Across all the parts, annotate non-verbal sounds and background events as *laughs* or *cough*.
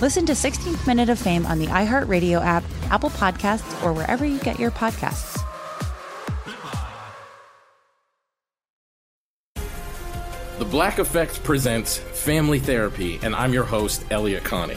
Listen to 16th Minute of Fame on the iHeartRadio app, Apple Podcasts, or wherever you get your podcasts. The Black Effect presents Family Therapy, and I'm your host, Elliott Connie.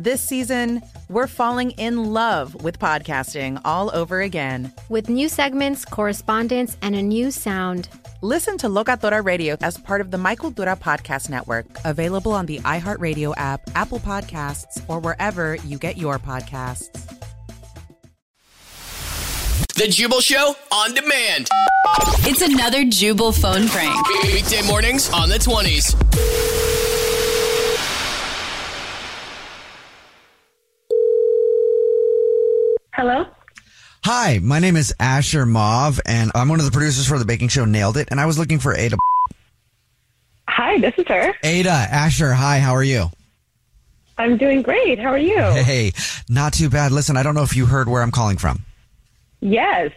This season, we're falling in love with podcasting all over again. With new segments, correspondence, and a new sound. Listen to Locatora Radio as part of the My Cultura Podcast Network, available on the iHeartRadio app, Apple Podcasts, or wherever you get your podcasts. The Jubal Show on demand. It's another Jubal phone prank. Weekday mornings on the 20s. Hi, my name is Asher Mauve, and I'm one of the producers for the baking show Nailed It, and I was looking for Ada. Hi, this is her. Ada, Asher, hi, how are you? I'm doing great. How are you? Hey, not too bad. Listen, I don't know if you heard where I'm calling from. Yes.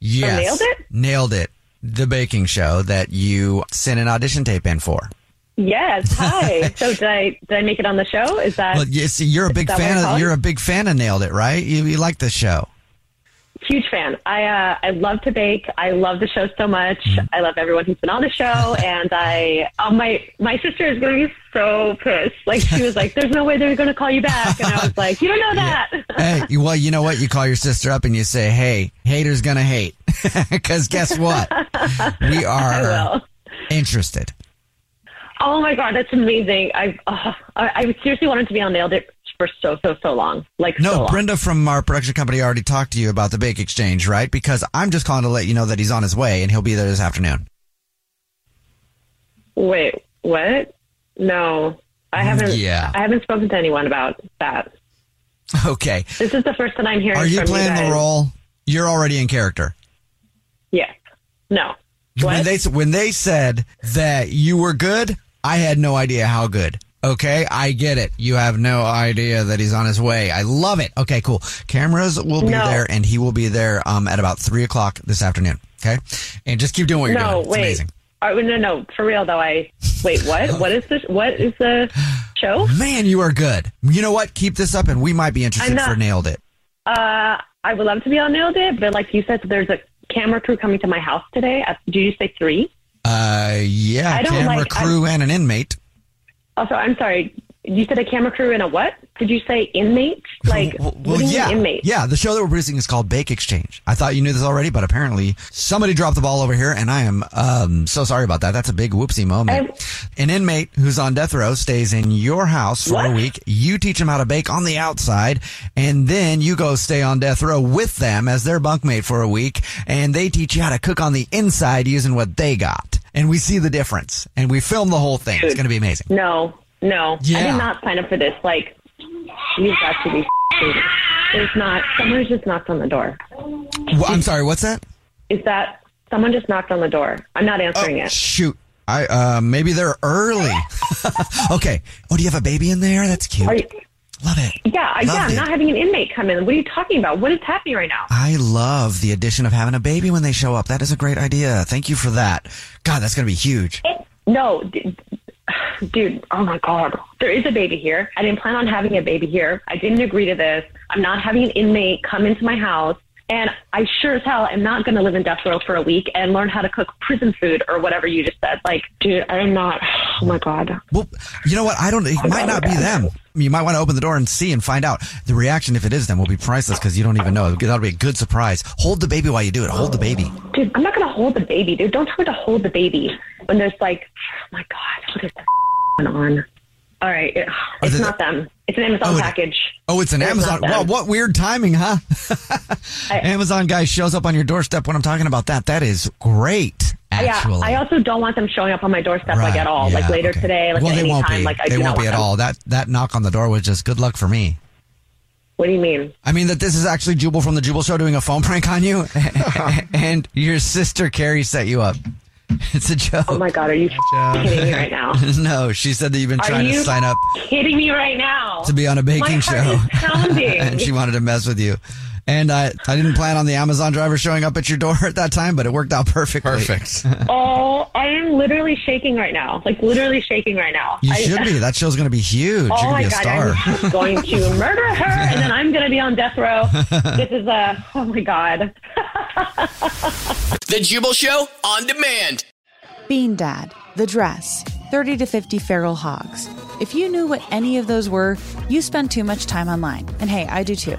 Yes. nailed it? Nailed it. The baking show that you sent an audition tape in for. Yes. Hi. *laughs* so did I did I make it on the show? Is that Well, you see, you're a big fan of you're a big fan of Nailed It, right? You, you like the show. Huge fan. I uh, I love to bake. I love the show so much. Mm-hmm. I love everyone who's been on the show, *laughs* and I oh, my my sister is going to be so pissed. Like she was like, "There's no way they're going to call you back," and I was *laughs* like, "You don't know that." Yeah. *laughs* hey, well, you know what? You call your sister up and you say, "Hey, haters gonna hate," because guess what? We are interested. Oh my god, that's amazing! I uh, I, I seriously wanted to be on Nailed It for so so so long. Like no, so long. Brenda from our production company already talked to you about the Bake Exchange, right? Because I'm just calling to let you know that he's on his way and he'll be there this afternoon. Wait, what? No, I mm, haven't. Yeah, I haven't spoken to anyone about that. *laughs* Okay, this is the first time I'm hearing. Are you playing you the role? You're already in character. Yes. No. What? When they when they said that you were good, I had no idea how good. Okay, I get it. You have no idea that he's on his way. I love it. Okay, cool. Cameras will be No. there, and he will be there um, at about three o'clock this afternoon. Okay, and just keep doing what you're no, doing. It's wait. amazing. Uh, no, no, for real though. I wait. What? *laughs* what is this? What is the show? Man, you are good. You know what? Keep this up, and we might be interested not- for nailed it. Uh, I would love to be on Nailed It, but like you said, there's a camera crew coming to my house today. At, did you say three? Uh, yeah, I don't camera like- crew and an inmate. Also, I'm sorry. You said a camera crew and a what? Did you say inmate? Like, Well, what yeah, inmate? yeah. The show that we're producing is called Bake Exchange. I thought you knew this already, but apparently somebody dropped the ball over here, and I am um, so sorry about that. That's a big whoopsie moment. An inmate who's on death row stays in your house for a week. You teach him how to bake on the outside, and then you go stay on death row with them as their bunkmate for a week, and they teach you how to cook on the inside using what they got. And we see the difference, and we film the whole thing. It's going to be amazing. No, no. I did not sign up for this. Like, you've got to be. kidding. There's not. Someone just knocked on the door. Well, I'm sorry. What's that? Is that someone just knocked on the door? I'm not answering Oh, it. Shoot. I uh maybe they're early. *laughs* okay. Oh, do you have a baby in there? That's cute. Are you, Love it. yeah, Love yeah. I'm it. not having an inmate come in. What are you talking about? What is happening right now? I love the addition of having a baby when they show up. That is a great idea. Thank you for that. God, that's going to be huge. No, d- dude. Oh my god, there is a baby here. I didn't plan on having a baby here. I didn't agree to this. I'm not having an inmate come into my house And I sure as hell am not going to live in death row for a week and learn how to cook prison food or whatever you just said. Like, dude, I'm not. Oh my god. Well, you know what? I don't. It might not be them. You might want to open the door and see and find out. The reaction, if it is them, will be priceless because you don't even know. That'll be a good surprise. Hold the baby while you do it. Hold the baby. Dude, I'm not going to hold the baby, dude. Don't tell me to hold the baby when there's like, oh my god, what is *laughs* going on? All right, it, it's not them. It's an Amazon Oh, package. Oh, it's an It's Amazon. Well, what weird timing, huh? *laughs* Amazon guy shows up on your doorstep when I'm talking about that. That is great. Actually, Yeah, I also don't want them showing up on my doorstep like at all. like later okay. today, like well, at they any won't time. be. Like I they won't be at them. all. That that knock on the door was just good luck for me. What do you mean? I mean that this is actually Jubal from the Jubal Show doing a phone prank on you, *laughs* and your sister Carrie set you up. *laughs* It's a joke. Oh my god, are you kidding me right now? *laughs* no, she said that you've been trying to sign up kidding me right now? to be on a baking show, and she wanted to mess with you. And I, I didn't plan on the Amazon driver showing up at your door *laughs* at that time, but it worked out perfectly. Perfect. *laughs* oh, I am literally shaking right now. Like literally shaking right now. You I- should be. That show's going to be huge. Oh You're my going to be a oh god, star. I'm going to *laughs* murder her, and then I'm going to be on death row. This is a oh my god. The Jubal Show on demand. Bean Dad, The Dress, 30 to 50 Feral Hogs. If you knew what any of those were, you spend too much time online. And hey, I do too.